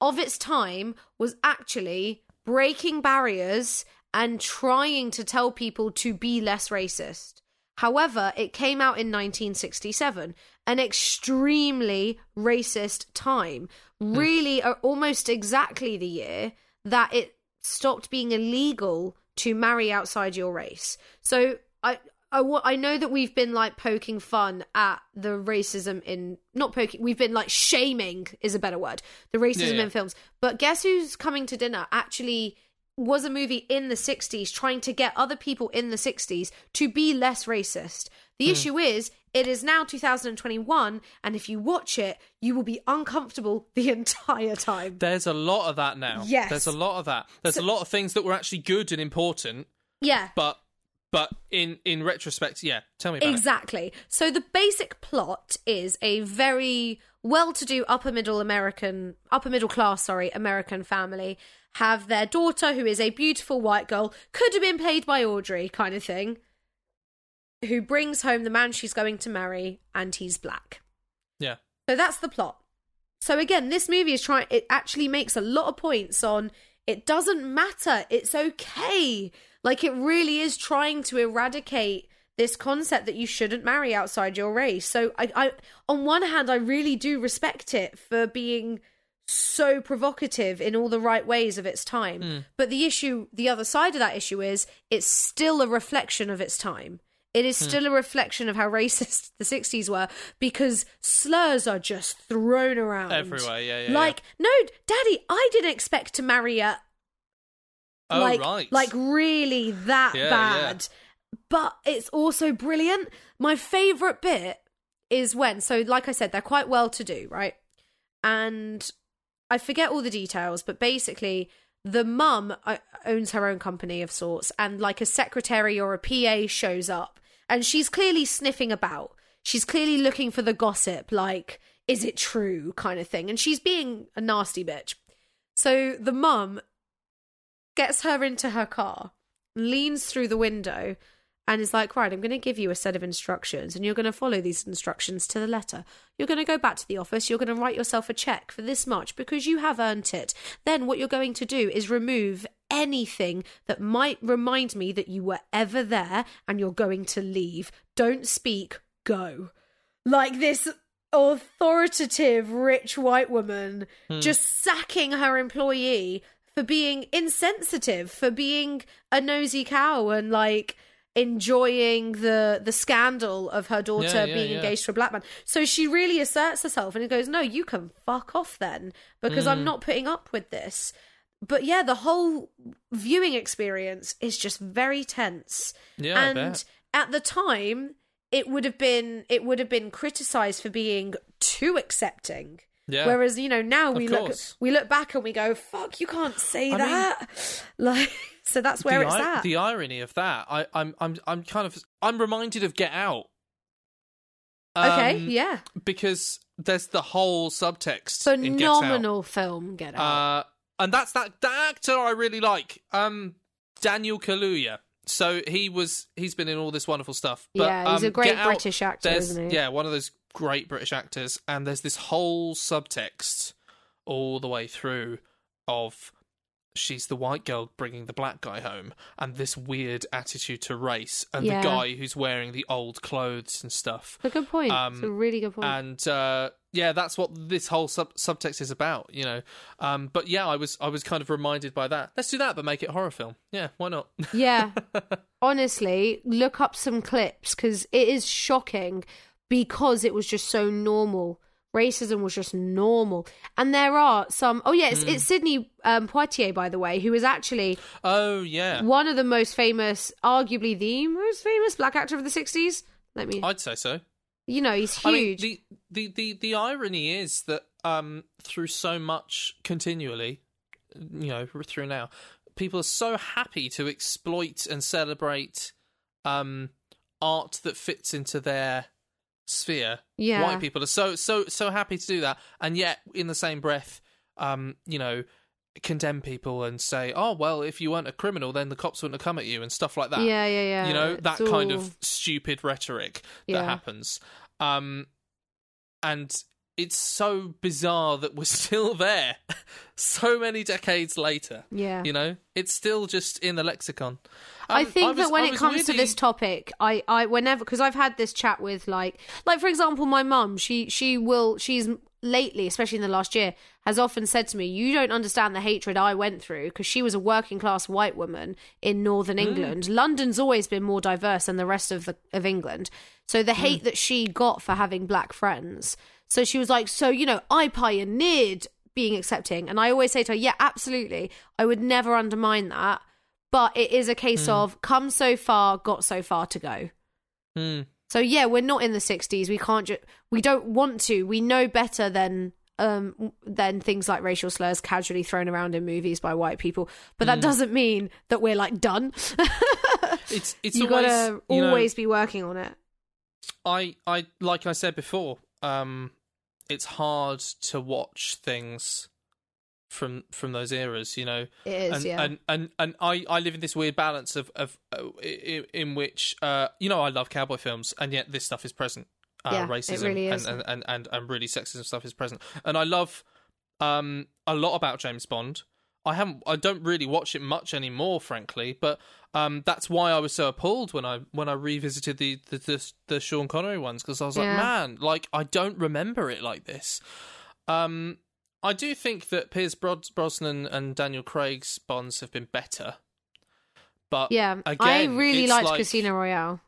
of its time, was actually breaking barriers and trying to tell people to be less racist. However, it came out in 1967, an extremely racist time. Really, uh, almost exactly the year that it stopped being illegal to marry outside your race. So I. I, I know that we've been like poking fun at the racism in not poking we've been like shaming is a better word the racism yeah. in films but guess who's coming to dinner actually was a movie in the 60s trying to get other people in the 60s to be less racist the hmm. issue is it is now 2021 and if you watch it you will be uncomfortable the entire time There's a lot of that now. Yes. There's a lot of that. There's a lot of things that were actually good and important, yeah but But in in retrospect, yeah. Tell me about it. Exactly. So the basic plot is a very well-to-do upper middle American upper middle class, sorry, American family have their daughter who is a beautiful white girl, could have been played by Audrey kind of thing, who brings home the man she's going to marry and he's black. Yeah. So that's the plot. So again, this movie is trying it actually makes a lot of points on it doesn't matter. It's okay. Like it really is trying to eradicate this concept that you shouldn't marry outside your race. So I, I on one hand I really do respect it for being so provocative in all the right ways of its time. Mm. But the issue the other side of that issue is it's still a reflection of its time. It is still a reflection of how racist the 60s were because slurs are just thrown around Everywhere, yeah, yeah. like, no, daddy, I didn't expect to marry a oh like right, like really that Yeah, bad. But it's also brilliant. My favorite bit is when so like I said, they're quite well to do, right? And I forget all the details, but basically the mum uh, owns her own company of sorts and like a secretary or a PA shows up and she's clearly sniffing about. She's clearly looking for the gossip like is it true kind of thing and she's being a nasty bitch. So the mum gets her into her car, leans through the window, and is like, Right, I'm going to give you a set of instructions, and you're going to follow these instructions to the letter. You're going to go back to the office, you're going to write yourself a check for this much because you have earned it. Then, what you're going to do is remove anything that might remind me that you were ever there and you're going to leave. Don't speak, go. Like this authoritative rich white woman just sacking her employee for being insensitive, for being a nosy cow and like enjoying the the scandal of her daughter Yeah, yeah, being yeah. engaged to a black man. So she really asserts herself and it goes, No, you can fuck off then because Hmm. I'm not putting up with this. But yeah, the whole viewing experience is just very tense. Yeah, and at the time it would have been it would have been criticized for being too accepting. yeah. Whereas you know now we look we look back and we go, "Fuck, you can't say I mean- that." like, so that's where it's i- at. the irony of that, I, I'm, I'm, I'm kind of, I'm reminded of Get Out. okay, Um, yeah, because there's the whole subtext in Get Out. phenomenal film. Get out. Uh, and that's that that actor I really like. Um, Daniel Kaluuya. So he was he's been in all this wonderful stuff. But, yeah, he's um, a great Get Out, British actor, isn't he? yeah one of those great British actors, and there's this whole subtext all the way through of she's the white girl bringing the black guy home, and this weird attitude to race, and Yeah. the guy who's wearing the old clothes and stuff. It's a good point. it's a Um, really good point. and uh, yeah, that's what this whole sub- subtext is about, you know. Um, but yeah, I was I was kind of reminded by that. Let's do that, but make it a horror film. Yeah, why not? yeah, honestly, look up some clips because it is shocking because it was just so normal. Racism was just normal, and there are some. Oh yeah, it's, Hmm. it's Sidney um, Poitier, by the way, who is actually oh yeah, one of the most famous, arguably the most famous black actor of the sixties. Let me, I'd say so. You know, he's I mean, huge. the, the the the irony is that um, through so much continually, you know, through now, people are so happy to exploit and celebrate um, art that fits into their sphere. Yeah. white people are so so so happy to do that, and yet in the same breath, um, you know. Condemn people and say, "Oh well, if you weren't a criminal, then the cops wouldn't have come at you," and stuff like that yeah, yeah, yeah. you know It's that kind of stupid rhetoric that Yeah. happens um and it's so bizarre that we're still there so many decades later Yeah. you know it's still just in the lexicon I Um, think was- that when it comes to this topic, I, I whenever because I've had this chat with like like for example, my mum, she she will she's lately, especially in the last year, has often said to me, "You don't understand the hatred I went through because she was a working class white woman in northern England. London's always been more diverse than the rest of the of England, so the hate that she got for having black friends. So she was like, so you know, I pioneered." being accepting and i always say to her yeah absolutely i would never undermine that but it is a case Hmm. of come so far, got so far to go. Hmm. So yeah, we're not in the '60s. We can't. Ju- we don't want to. We know better than um than things like racial slurs casually thrown around in movies by white people. But that doesn't mean that we're like done. it's it's you always gotta you know, always be working on it. I I like I said before, um, it's hard to watch things from from those eras, you know. It is, and, yeah. and and and I I live in this weird balance of of uh, in, in which uh you know I love cowboy films and yet this stuff is present. Uh, Yeah, racism really. And, and, and and and really sexism stuff is present, and I love um a lot about James Bond. I haven't I don't really watch it much anymore, frankly, but um that's why I was so appalled when I when I revisited the the the, the Sean Connery ones because I was like, man, like I don't remember it like this. Um, I do think that Pierce Bros- Brosnan and Daniel Craig's Bonds have been better. But yeah, I really liked like- Casino Royale.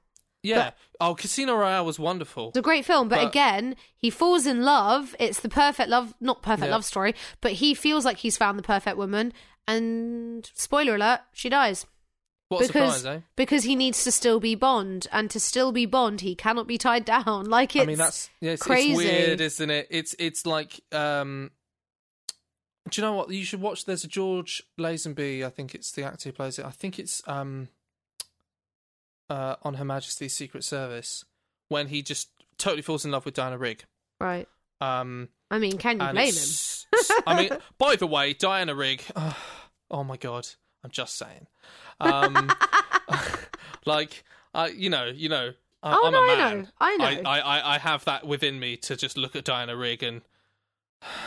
Yeah, oh, Casino Royale was wonderful. It's a great film, but, But- again, he falls in love. It's the perfect love, not perfect Yeah. love story, but he feels like he's found the perfect woman. And spoiler alert, she dies What because surprise, eh? because he needs to still be Bond, and to still be Bond, he cannot be tied down. Like it's I mean, that's yeah, it's, crazy. it's weird, isn't it? It's it's like um. Do you know what you should watch? There's a George Lazenby. I think it's the actor who plays it. I think it's um. Uh, on Her Majesty's Secret Service, when he just totally falls in love with Diana Rigg. right. Um, I mean, can you blame him? I mean, by the way, Diana Rigg. Oh, oh my god, I'm just saying. Um, like, uh, you know, you know. I, Oh, I'm no, a I man. know, I know. I, I, I have that within me to just look at Diana Rigg and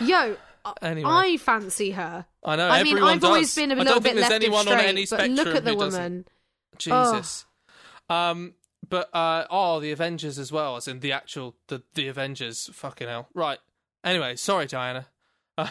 Yo, Anyway. I fancy her. I know I mean, I've does. always been a little bit left of straight, but look at the who doesn't. woman. Jesus. Um, but uh, oh, the Avengers as well, as in the actual the the Avengers. Fucking hell. Right. Anyway, sorry, Diana.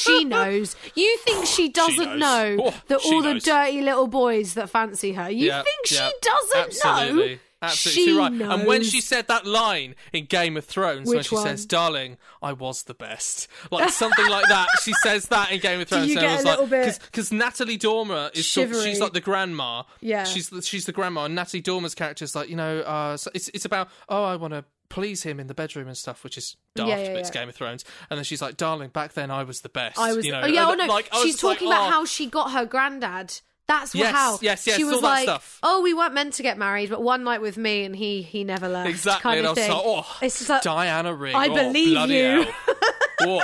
She knows. You think she doesn't knows. know Oh, that she all the dirty little boys that fancy her? You Yeah, think she doesn't absolutely. know? Absolutely she right. And when she said that line in Game of Thrones, when Which she says, "Darling, I was the best," like something like that, she says that in Game of Thrones. Do you and I get was a little like, bit because Natalie Dormer is sort- she's like the grandma. Yeah. she's the, she's the grandma, and Natalie Dormer's character is like, you know, uh, so it's it's about oh, I want to please him in the bedroom and stuff, which is daft, Yeah, yeah, but it's. Game of Thrones. And then she's like, "Darling, back then I was the best." I was. you know, oh yeah, oh no. like, I was She's just like, talking about oh. how she got her granddad. That's Yes, how. yes, yes, She was like, stuff. "Oh, we weren't meant to get married, but one night with me, and he he never left." Exactly, kind I of thing. like, oh, it's just like, Diana Rigg. I oh, believe you. Oh.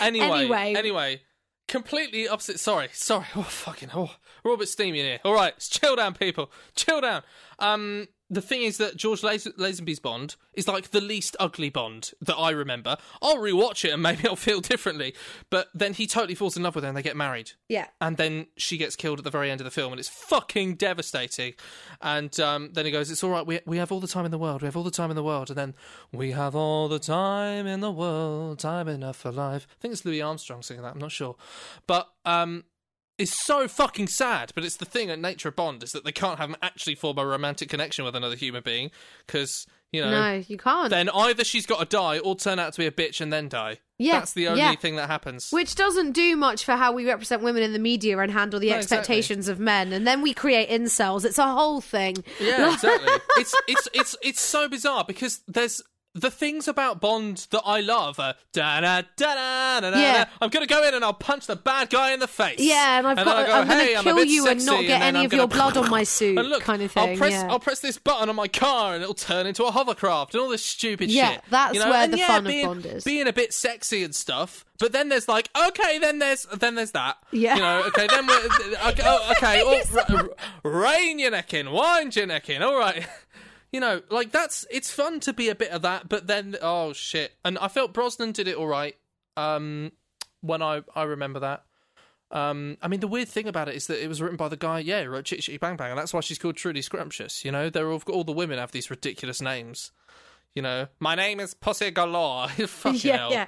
Anyway, Anyway. anyway, completely opposite. Sorry, sorry. Oh, fucking. Oh, we're all a bit steamy in here. All right, chill down, people. Chill down. Um, the thing is that George Las- Lazenby's Bond is like the least ugly Bond that I remember. I'll rewatch it and maybe I'll feel differently. But then he totally falls in love with her and they get married yeah. and then she gets killed at the very end of the film, and it's fucking devastating. And um, then he goes, "It's all right. We we have all the time in the world. We have all the time in the world." And then we have all the time in the world, time enough for life. I think it's Louis Armstrong singing that. I'm not sure, but um, it's so fucking sad. But it's the thing at nature of Bond is that they can't have actually form a romantic connection with another human being because you know. No, you can't. Then either she's got to die or turn out to be a bitch and then die. Yeah, that's the only yeah. thing that happens. Which doesn't do much for how we represent women in the media and handle the No, exactly. expectations of men. And then we create incels. It's a whole thing. Yeah, exactly. it's it's it's it's so bizarre because there's the things about Bond that I love are da da da da. Yeah. I'm gonna go in and I'll punch the bad guy in the face. Yeah, and I've then got. I'll go, I'm going hey, to I'm a kill you and not get then any I'm of your blood on my suit, And look, kind of I'll thing. press yeah. I'll press this button on my car and it'll turn into a hovercraft and all this stupid Yeah, shit. that's you know? where And the yeah, fun of being, Bond is. Being a bit sexy and stuff. But then there's like, okay, then there's then there's that. Yeah. You know, okay, then we're okay, oh, okay oh, r- r- rein your neck in, wind your neck in, all right. You know, like that's it's fun to be a bit of that, but then oh shit. And I felt Brosnan did it all right. Um when I I remember that. Um, I mean, the weird thing about it is that it was written by the guy, yeah, who wrote Chitty Chitty Bang Bang, and that's why she's called Truly Scrumptious. You know, they're all, all the women have these ridiculous names. You know, my name is Pussy Galore. Fucking yeah, hell. yeah.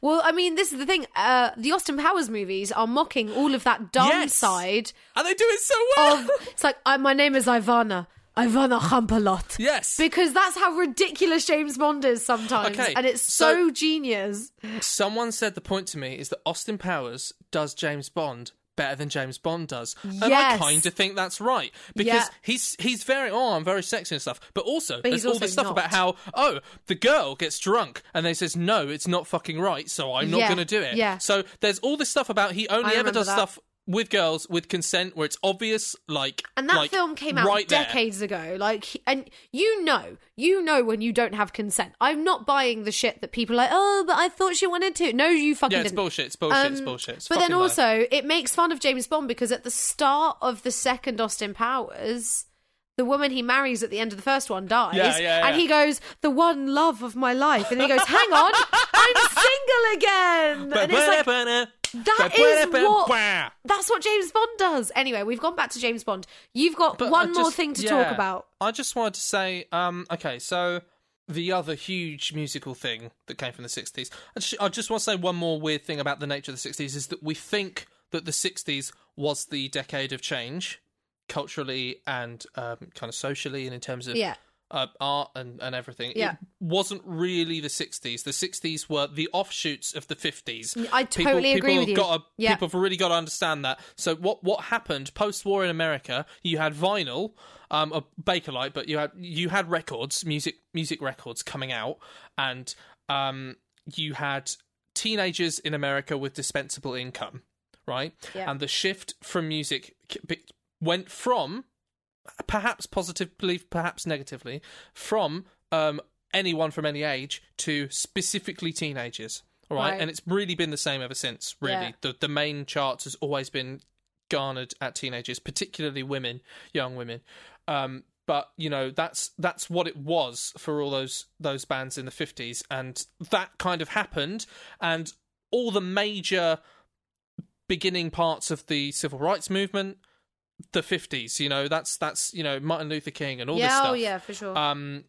Well, I mean, this is the thing. Uh, the Austin Powers movies are mocking all of that dumb Yes. side And they do it so well. of. It's like, I, my name is Ivana. Ivana lot. yes. Because that's how ridiculous James Bond is sometimes. Okay, and it's so- so, genius. Someone said the point to me is that Austin Powers does James Bond better than James Bond does. And I kind of think that's right. Because Yeah. he's he's very oh, I'm very sexy and stuff. But also But there's he's all this stuff not. about how, oh, the girl gets drunk and they says, No, it's not fucking right, so I'm not Yeah, gonna do it. yeah. So there's all this stuff about he only I ever does that. stuff with girls with consent where it's obvious like And that like, film came out right there. decades ago. Like, and you know, you know when you don't have consent. I'm not buying the shit that people are like. Oh, but I thought she wanted to. No, you fucking yeah it's didn't. bullshit it's bullshit it's Um, bullshit it's but then also, it makes fun of James Bond because at the start of the second Austin Powers, the woman he marries at the end of the first one dies, Yeah, yeah, and he goes, "The one love of my life," and he goes, "Hang on, I'm single again," and it's like that is what that's what James Bond does. Anyway, we've gone back to James Bond. You've got But one I more thing to yeah. talk about. I just wanted to say, um, okay, so the other huge musical thing that came from the 60s, I just, I just want to say one more weird thing about the nature of the 60s is that we think that the 60s was the decade of change culturally and um, kind of socially and in terms of Yeah. Uh, art and, and everything. Yeah. It wasn't really the 60s. The 60s were the offshoots of the 50s. I totally agree people with have you. Got to, Yeah. People have really got to understand that. So what what happened post war in America? You had vinyl, um, a Bakelite, but you had you had records, music music records coming out, and um, you had teenagers in America with dispensable income, right? Yeah. And the shift from music went from perhaps positively, perhaps negatively, from um, anyone from any age to specifically teenagers. All right? Right. and it's really been the same ever since. Really, Yeah. the the main charts has always been garnered at teenagers, particularly women, young women. Um, but you know that's that's what it was for all those those bands in the fifties, and that kind of happened, and all the major beginning parts of the civil rights movement the 50s you know that's that's you know martin luther king and all this yeah, stuff oh yeah, for sure. um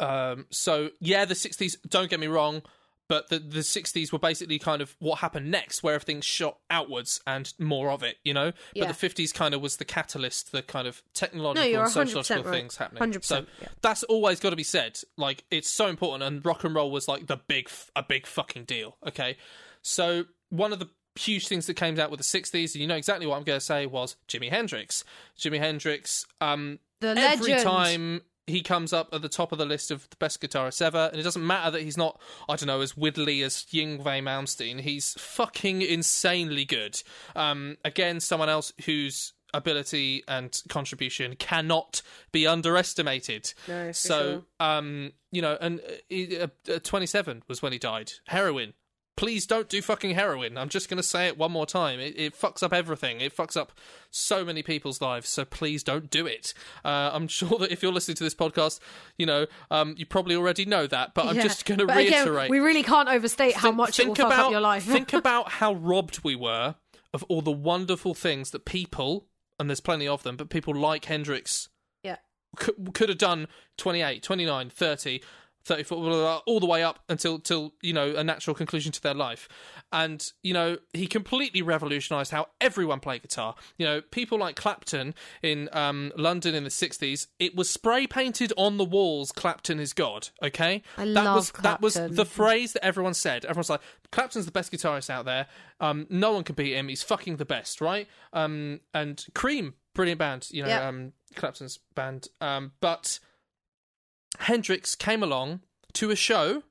um so yeah the 60s don't get me wrong but the the 60s were basically kind of what happened next where everything shot outwards and more of it you know Yeah. but the 50s kind of was the catalyst the kind of technological No, and sociological right. things happening 100%, so yeah. that's always got to be said like it's so important and rock and roll was like the big a big fucking deal okay so one of the huge things that came out with the 60s and you know exactly what i'm going to say was jimi hendrix jimi hendrix um the every legend. time he comes up at the top of the list of the best guitarists ever, and it doesn't matter that he's not, I don't know, as widdly as Yngwie Malmsteen. He's fucking insanely good. Um, again, someone else whose ability and contribution cannot be underestimated. No, so, sure. um, you know, and uh, uh, uh, 27 was when he died. Heroin. Please don't do fucking heroin. I'm just going to say it one more time. It, it fucks up everything. It fucks up so many people's lives. So please don't do it. Uh, I'm sure that if you're listening to this podcast, you know, um, you probably already know that. But I'm Yeah. just going to But again, reiterate. we really can't overstate how Think- much it will fuck about, up your life. think about how robbed we were of all the wonderful things that people, and there's plenty of them, but people like Hendrix yeah. could, could have done 28, 29, 30, 34, blah, blah, blah, all the way up until, till, you know, a natural conclusion to their life. And, you know, he completely revolutionised how everyone played guitar. You know, people like Clapton in um, London in the 60s, it was spray painted on the walls, Clapton is God, okay? I that love was That was the phrase that everyone said. Everyone's like, Clapton's the best guitarist out there. Um, no one can beat him. He's fucking the best, right? Um, and Cream, brilliant band, you know, Yep. um, Clapton's band. Um, but Hendrix came along to a show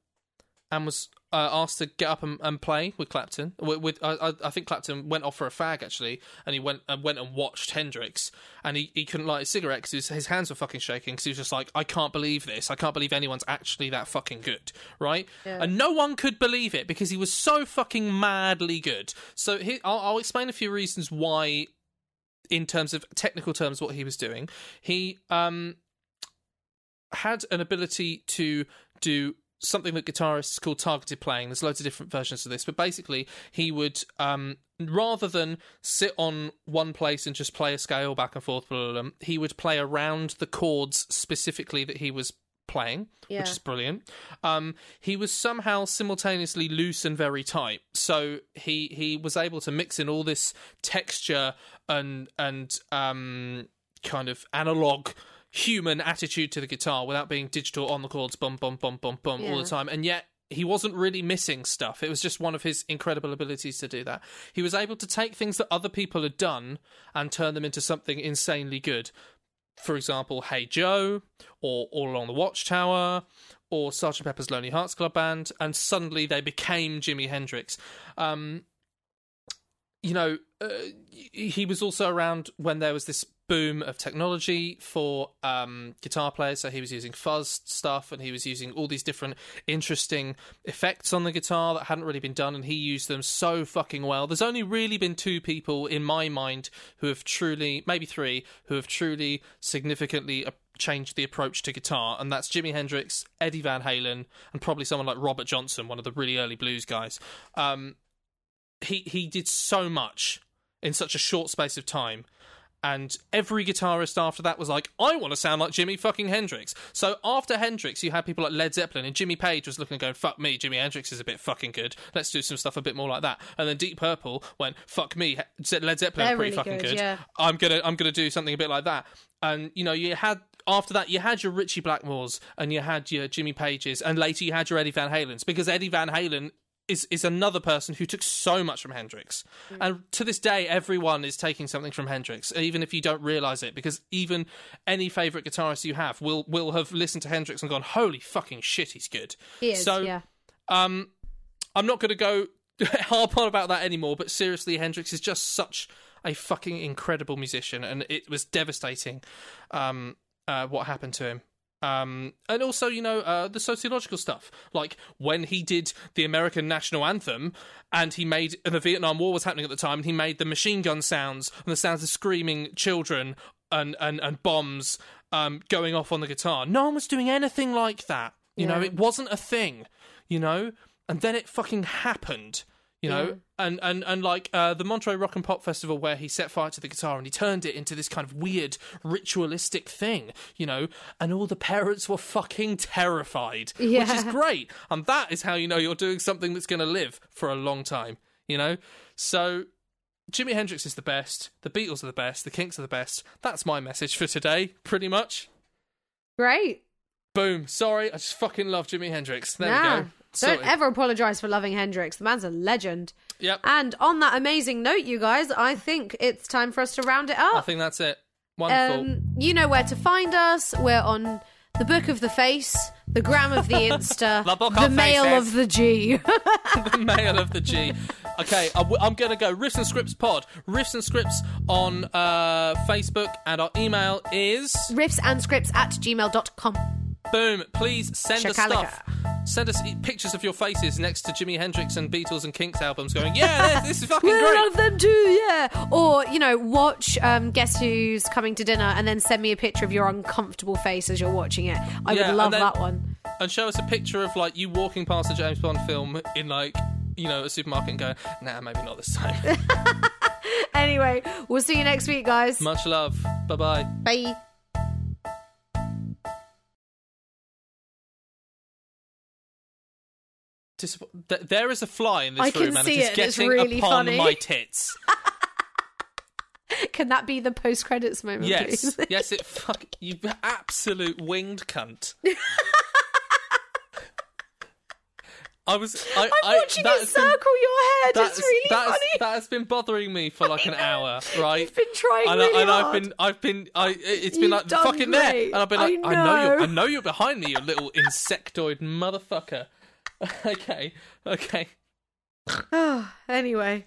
and was uh, asked to get up and, and play with Clapton. With, with I, I- think Clapton went off for a fag actually, and he went and went and watched Hendrix, and he, he couldn't light a cigarette because his, his hands were fucking shaking because he was just like, I can't believe this. I can't believe anyone's actually that fucking good, right? Yeah. And no one could believe it because he was so fucking madly good. So he, I'll, I'll explain a few reasons why, in terms of technical terms, what he was doing. He um had an ability to do something that guitarists call targeted playing. There's loads of different versions of this, but basically he would um rather than sit on one place and just play a scale back and forth, blah, blah, blah, he would play around the chords specifically that he was playing, Yeah. which is brilliant. Um, he was somehow simultaneously loose and very tight, so he he was able to mix in all this texture and and um kind of analog human attitude to the guitar without being digital on the chords, bum bum bum bum bum all the time, and yet. He wasn't really missing stuff. It was just one of his incredible abilities to do that. He was able to take things that other people had done and turn them into something insanely good for example, Hey Joe, or All Along the Watchtower, or Sgt. Pepper's Lonely Hearts Club Band, and suddenly they became Jimi Hendrix. Um, you know, uh, he was also around when there was this boom of technology for um, guitar players. So he was using fuzz stuff and he was using all these different interesting effects on the guitar that hadn't really been done, and he used them so fucking well. There's only really been two people in my mind who have truly, maybe three, who have truly significantly. Uh, changed the approach to guitar, and that's Jimi Hendrix, Eddie Van Halen, and probably someone like Robert Johnson, one of the really early blues guys. Um, he he did so much in such a short space of time. And every guitarist after that was like, I want to sound like Jimi fucking Hendrix. So after Hendrix, you had people like Led Zeppelin, and Jimmy Page was looking and going, fuck me, Jimi Hendrix is a bit fucking good. Let's do some stuff a bit more like that. And then Deep Purple went, fuck me, Led Zeppelin They're pretty really fucking good, good. yeah. I'm gonna I'm gonna do something a bit like that. And you know, you had after that you had your Ritchie Blackmores and you had your Jimmy Pages, and later you had your Eddie Van Halens because Eddie Van Halen is is another person who took so much from Hendrix. And to this day everyone is taking something from Hendrix, even if you don't realize it because even any favorite guitarist you have will will have listened to Hendrix and gone, "Holy fucking shit, he's good." He is, So yeah. um, I'm not going to go harp on about that anymore, but seriously, Hendrix is just such a fucking incredible musician, and it was devastating um, uh, what happened to him. Um, and also, you know, uh, the sociological stuff, like when he did the American national anthem, and he made and the Vietnam War was happening at the time, and he made the machine gun sounds and the sounds of screaming children and and and bombs um, going off on the guitar. No one was doing anything like that. You know, it wasn't a thing. You know, and then it fucking happened. You know, Yeah. and and and like uh, the Monterey Rock and Pop Festival, where he set fire to the guitar and he turned it into this kind of weird ritualistic thing. You know, and all the parents were fucking terrified, which is great. And that is how you know you're doing something that's going to live for a long time. You know, so Jimi Hendrix is the best. The Beatles are the best. The Kinks are the best. That's my message for today, pretty much. Great. Boom. Sorry, I just fucking love Jimi Hendrix. There Nah. we go. Don't ever apologize for loving Hendrix. The man's a legend. Yep. And on that amazing note, you guys, I think it's time for us to round it up. I think that's it. Wonderful. Um, you know where to find us. We're on the Book of the Face, the Gram of the Insta, The Book the of Mail Faces. of the G. the mail of the G. Okay, I'm, going to go Riffs and Scripts Pod. Riffs and Scripts on uh, Facebook, and our email is Riffs and scripts at gmail.com. boom. Please send us stuff. Send us pictures of your faces next to Jimi Hendrix and Beatles and Kinks albums. Going, yeah, this, this is fucking We great. love them too, yeah. Or, you know, watch um, Guess Who's Coming to Dinner and then send me a picture of your uncomfortable face as you're watching it. I Yeah, would love then- that one. and show us a picture of like you walking past a James Bond film in like you know a supermarket and going, nah, maybe not this time. Anyway, we'll see you next week, guys. Much love. Bye bye bye. Th- there is a fly in this I room can and it is it, it's getting really upon funny. my tits. Can that be the post credits moment, Yes, please? yes, it fuck you absolute winged cunt. I was. I, I'm watching that it has circle been- your head. That's, It's really that has- funny. that has been bothering me for like an hour, right? You've been trying and, really I, and I've been, I've been, I, it's been You've like fucking there, and I've been I like, I know. you're. I know you're behind me, you little insectoid motherfucker. okay, okay. Oh, anyway.